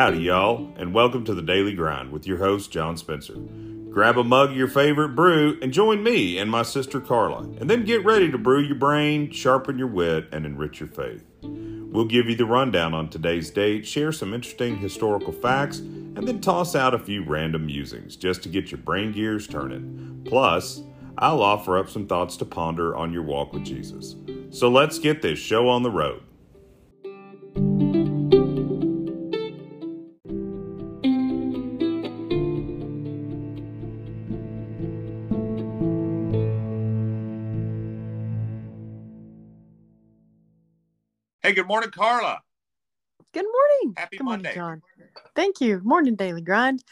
Howdy, y'all, and welcome to the Daily Grind with your host, John Spencer. Grab a mug of your favorite brew and join me and my sister Carla, and then get ready to brew your brain, sharpen your wit, and enrich your faith. We'll give you the rundown on today's date, share some interesting historical facts, and then toss out a few random musings just to get your brain gears turning. Plus, I'll offer up some thoughts to ponder on your walk with Jesus. So let's get this show on the road. Hey, good morning, Carla. Good morning. Happy Good morning, Monday. John. Thank you. Morning, Daily Grind.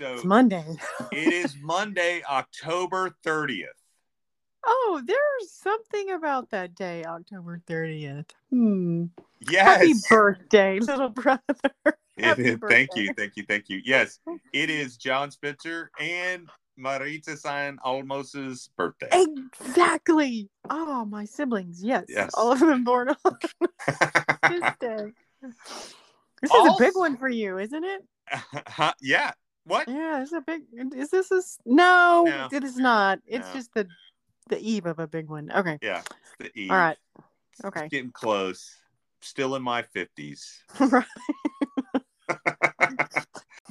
It's Monday. it is Monday, October 30th. Oh, there's something about that day, October 30th. Hmm. Yes. Happy birthday, little brother. Happy is- thank you, thank you, thank you. Yes, it is John Spencer and Maritza San Almos's birthday. Exactly. Oh, my siblings. Yes. Yes. All of them born on this day. This is a big one for you, isn't it? Huh? yeah. What? Yeah, it's a big. Is this a No, No. it is not. It's No. just the the eve of a big one. Okay. Yeah. it's The E. All right. It's Okay. Getting close. Still in my 50s. Right.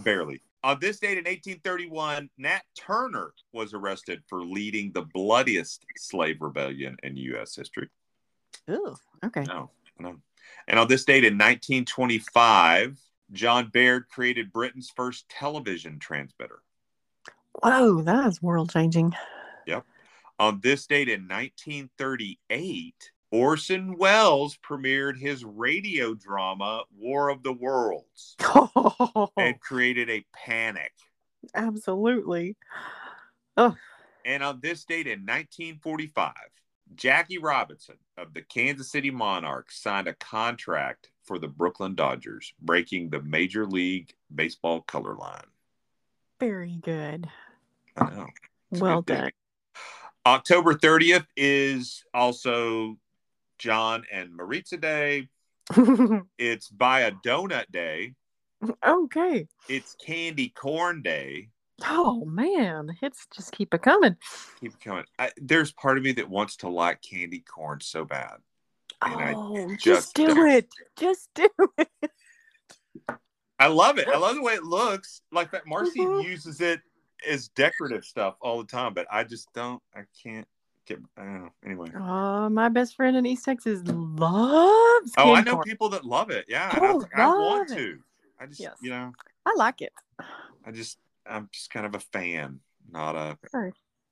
Barely. On this date in 1831, Nat Turner was arrested for leading the bloodiest slave rebellion in U.S. history. Ooh, okay. No, no. And on this date in 1925, John Baird created Britain's first television transmitter. Whoa, that is world changing. Yep. On this date in 1938, Orson Welles premiered his radio drama War of the Worlds Oh, and created a panic. absolutely. And on this date in 1945, Jackie Robinson of the Kansas City Monarchs signed a contract for the Brooklyn Dodgers, breaking the Major League Baseball color line. Very good. I know. It's Well good day. done. October 30th is also John and Maritza Day. It's Buy a Donut Day. okay. It's Candy Corn Day. Oh man, hits just keep it coming. Keep it coming. I, there's part of me that wants to like candy corn so bad. And I oh, just, just do don't. it. Just do it. I love it. I love the way it looks. Like that Marcy Mhm. uses it as decorative stuff all the time, but I just don't. I can't get. I don't know. Anyway. Oh, my best friend in East Texas loves. Oh, I know corn. people that love it. Yeah, I, like, I want it. to. I just, Yes. you know, I like it. I just, I'm just kind of a fan, not a Sure.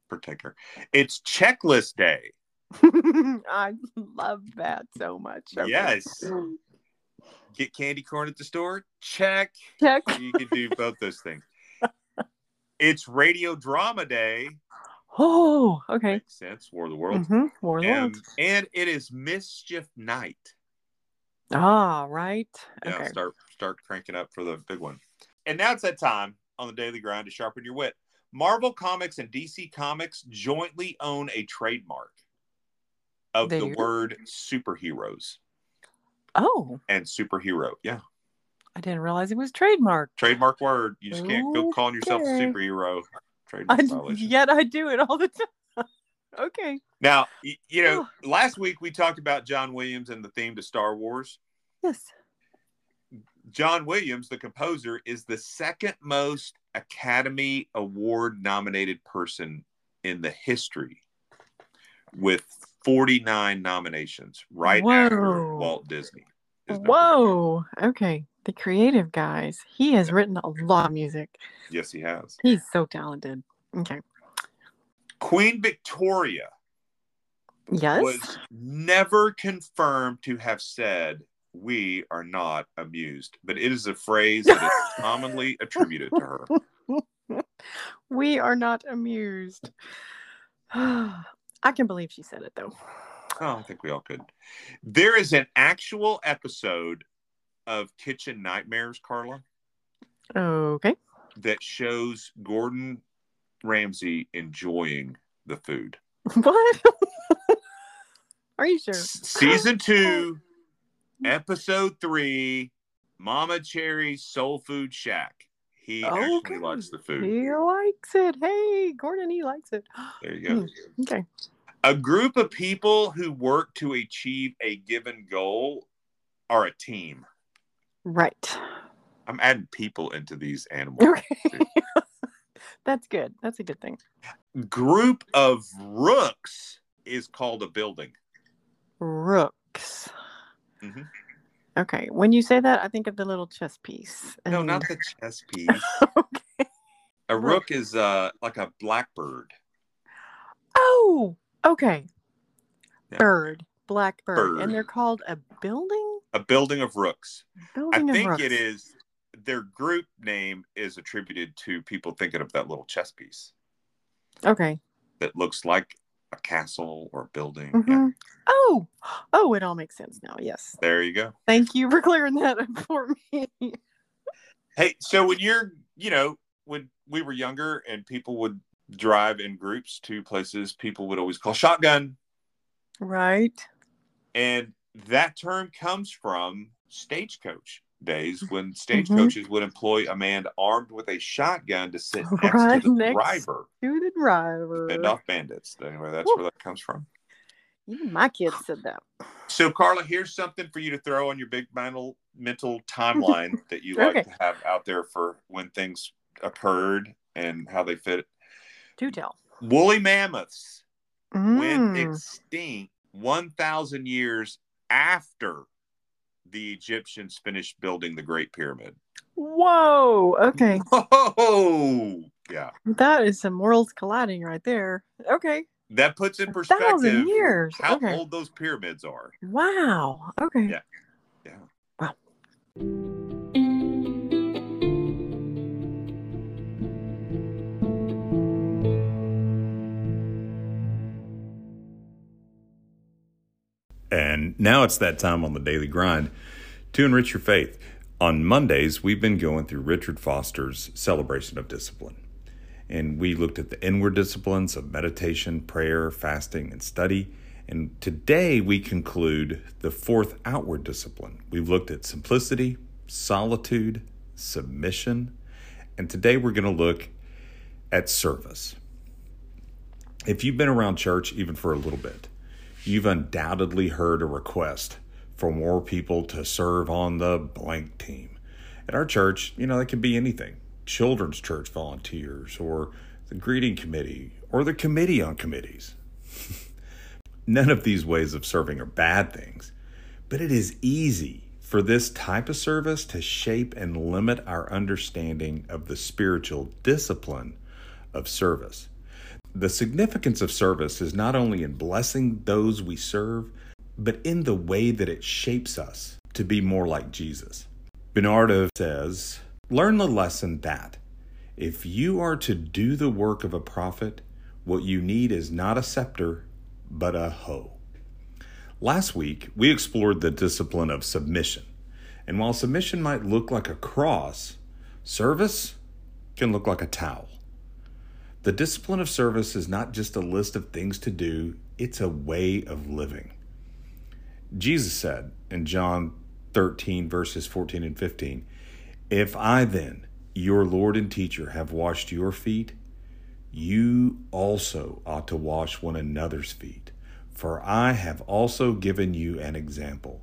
particular. It's checklist day. I love that so much. Okay. Yes. Get candy corn at the store. Check. Check. You can do both those things. It's radio drama day. Oh, okay. Makes sense. War of the Worlds. Mm-hmm. Warlord. And, and it is mischief night. Ah, right. Yeah, Okay. start start cranking up for the big one. And now it's that time on the daily grind to sharpen your wit. Marvel Comics and DC Comics jointly own a trademark of They the do? word superheroes Oh, and superhero. Yeah, I didn't realize it was trademark. trademark word. You just can't go calling yourself a Okay. I, Trademark violation. yet I do it all the time. okay. Now, you know, last week we talked about John Williams and the theme to Star Wars. Yes. John Williams, the composer, is the second most Academy Award nominated person in the history with 49 nominations, right after Walt Disney. is number one. Whoa. Okay. The creative guys. He has written a lot of music. Yes, he has. He's so talented. Okay. Queen Victoria Yes. was never confirmed to have said, We are not amused, but it is a phrase that is commonly attributed to her. we are not amused. I can believe she said it though. Oh, I think we all could. There is an actual episode of Kitchen Nightmares, Carla, Okay. that shows Gordon Ramsay enjoying the food. What? Are you sure? Season two, episode three, Mama Cherry's Soul Food Shack. He actually Okay. likes the food. He likes it. Hey, Gordon, he likes it. There you go. Hmm. Okay. A group of people who work to achieve a given goal are a team. Right. I'm adding people into these animals. Okay. That's good. That's a good thing. Group of rooks is called a building. Rooks. Mhm. Okay. When you say that, I think of the little chess piece. No, not the chess piece. okay. A Rook. is uh like a blackbird. Oh, okay. Yeah. Bird, black bird. Bird. and they're called a building. A building of rooks. I Building of think rooks. it is their group name is attributed to people thinking of that little chess piece Okay. that looks like a castle or a building. Yeah, Mhm. Oh, oh, it all makes sense now. Yes. there you go. Thank you for clearing that up for me. Hey, so when you're, you know, when we were younger and people would drive in groups to places, people would always call shotgun. right. And that term comes from stagecoach days when stagecoaches would employ a man armed with a shotgun to sit next Right to the next driver To the driver. and off bandits. Anyway, that's Woo. where that comes from. Even my kids said that. So, Carla, here's something for you to throw on your big mental mental timeline that you like Okay. to have out there for when things occurred and how they fit. Do tell. Woolly mammoths went Mm. extinct 1,000 years after the Egyptians finished building the Great Pyramid. Whoa. Okay. Oh, yeah. That is some worlds colliding right there. Okay. That puts in perspective thousand years. how okay. old those pyramids are. Wow. Okay. Yeah. Yeah. Wow. Now it's that time on the daily grind to enrich your faith. On Mondays, we've been going through Richard Foster's celebration of discipline. And we looked at the inward disciplines of meditation, prayer, fasting, and study. And today we conclude the fourth outward discipline. We've looked at simplicity, solitude, submission, and today we're going to look at service. If you've been around church even for a little bit, you've undoubtedly heard a request for more people to serve on the blank team. At our church, you know, that can be anything children's church volunteers, or the greeting committee, or the committee on committees. None of these ways of serving are bad things, but it is easy for this type of service to shape and limit our understanding of the spiritual discipline of service. The significance of service is not only in blessing those we serve, but in the way that it shapes us to be more like Jesus. Bernardo says, Learn the lesson that if you are to do the work of a prophet, what you need is not a scepter, but a hoe. Last week, we explored the discipline of submission. And while submission might look like a cross, service can look like a towel. The discipline of service is not just a list of things to do, it's a way of living. Jesus said in John 13, verses 14 and 15, If I then, your Lord and teacher, have washed your feet, you also ought to wash one another's feet. For I have also given you an example,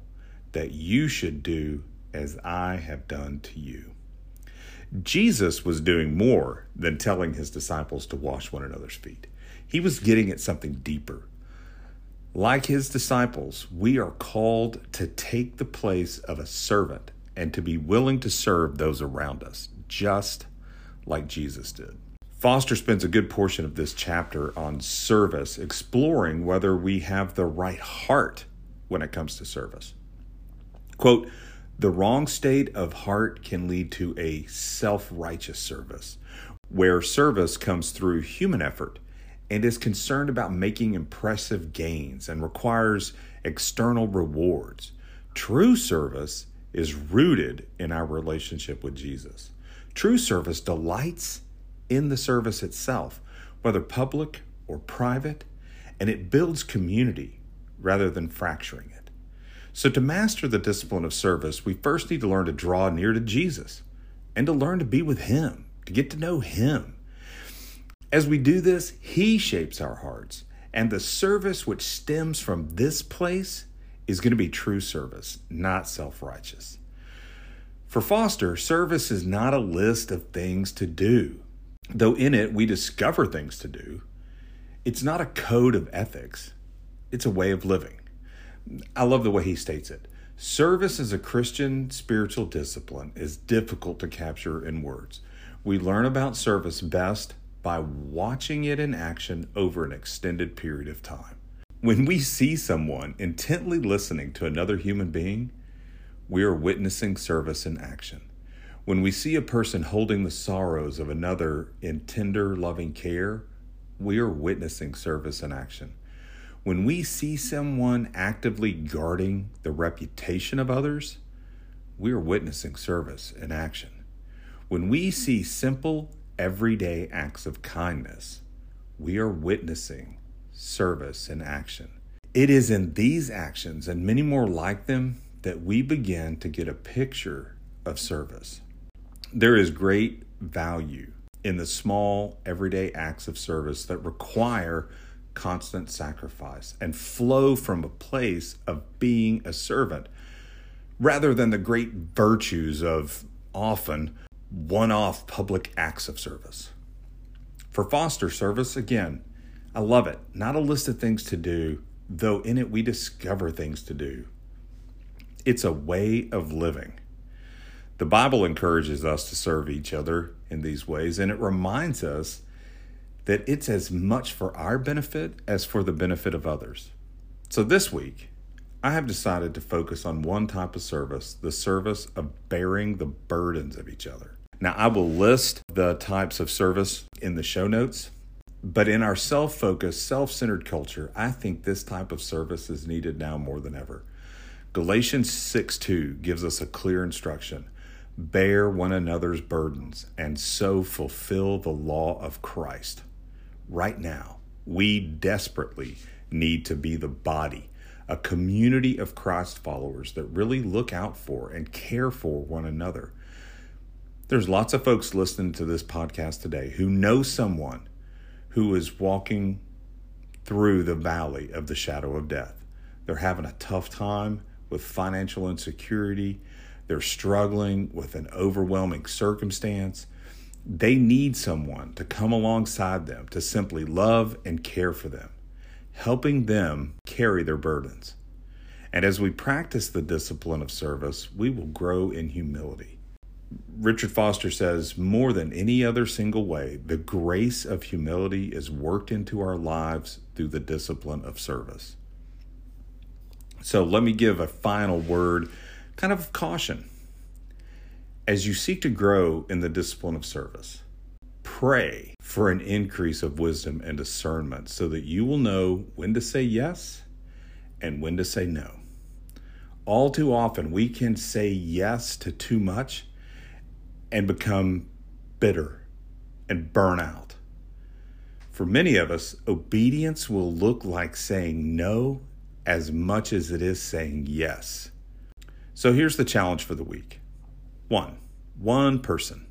that you should do as I have done to you. Jesus was doing more than telling his disciples to wash one another's feet. He was getting at something deeper. Like his disciples, we are called to take the place of a servant and to be willing to serve those around us, just like Jesus did. Foster spends a good portion of this chapter on service, exploring whether we have the right heart when it comes to service. Quote, the wrong state of heart can lead to a self righteous service, where service comes through human effort and is concerned about making impressive gains and requires external rewards. True service is rooted in our relationship with Jesus. True service delights in the service itself, whether public or private, and it builds community rather than fracturing it. So, to master the discipline of service, we first need to learn to draw near to Jesus and to learn to be with Him, to get to know Him. As we do this, He shapes our hearts, and the service which stems from this place is going to be true service, not self righteous. For Foster, service is not a list of things to do, though in it we discover things to do. It's not a code of ethics, it's a way of living. I love the way he states it. Service as a Christian spiritual discipline is difficult to capture in words. We learn about service best by watching it in action over an extended period of time. When we see someone intently listening to another human being, we are witnessing service in action. When we see a person holding the sorrows of another in tender, loving care, we are witnessing service in action. When we see someone actively guarding the reputation of others, we are witnessing service in action. When we see simple, everyday acts of kindness, we are witnessing service in action. It is in these actions and many more like them that we begin to get a picture of service. There is great value in the small, everyday acts of service that require constant sacrifice and flow from a place of being a servant rather than the great virtues of often one off public acts of service. For Foster service, again, I love it. Not a list of things to do, though in it we discover things to do. It's a way of living. The Bible encourages us to serve each other in these ways, and it reminds us that it's as much for our benefit as for the benefit of others. So this week, I have decided to focus on one type of service the service of bearing the burdens of each other. Now, I will list the types of service in the show notes, but in our self focused, self centered culture, I think this type of service is needed now more than ever. Galatians 6 2 gives us a clear instruction bear one another's burdens and so fulfill the law of Christ right now. We desperately need to be the body, a community of Christ followers that really look out for and care for one another. There's lots of folks listening to this podcast today who know someone who is walking through the valley of the shadow of death. They're having a tough time with financial insecurity. They're struggling with an overwhelming circumstance. They need someone to come alongside them to simply love and care for them, helping them carry their burdens. And as we practice the discipline of service, we will grow in humility. Richard Foster says, more than any other single way, the grace of humility is worked into our lives through the discipline of service. So let me give a final word, kind of caution as you seek to grow in the discipline of service, pray for an increase of wisdom and discernment so that you will know when to say yes and when to say no. All too often, we can say yes to too much and become bitter and burn out. For many of us, obedience will look like saying no as much as it is saying yes. So here's the challenge for the week one, one person.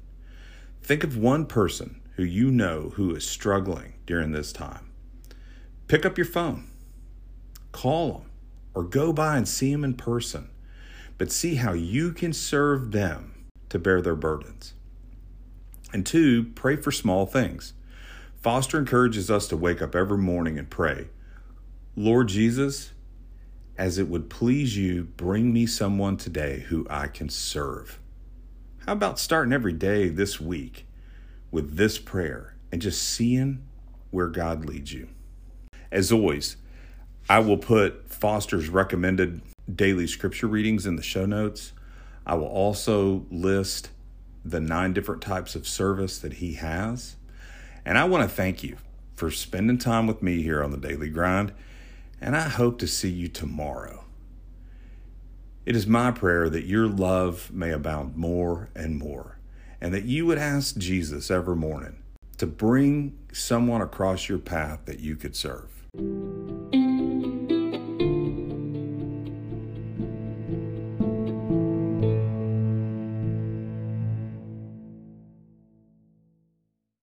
Think of one person who you know who is struggling during this time. Pick up your phone, call them, or go by and see them in person, but see how you can serve them to bear their burdens. And two, pray for small things. Foster encourages us to wake up every morning and pray, Lord Jesus, as it would please you, bring me someone today who I can serve. How about starting every day this week with this prayer and just seeing where God leads you? As always, I will put Foster's recommended daily scripture readings in the show notes. I will also list the nine different types of service that he has. And I want to thank you for spending time with me here on the Daily Grind. And I hope to see you tomorrow. It is my prayer that your love may abound more and more, and that you would ask Jesus every morning to bring someone across your path that you could serve.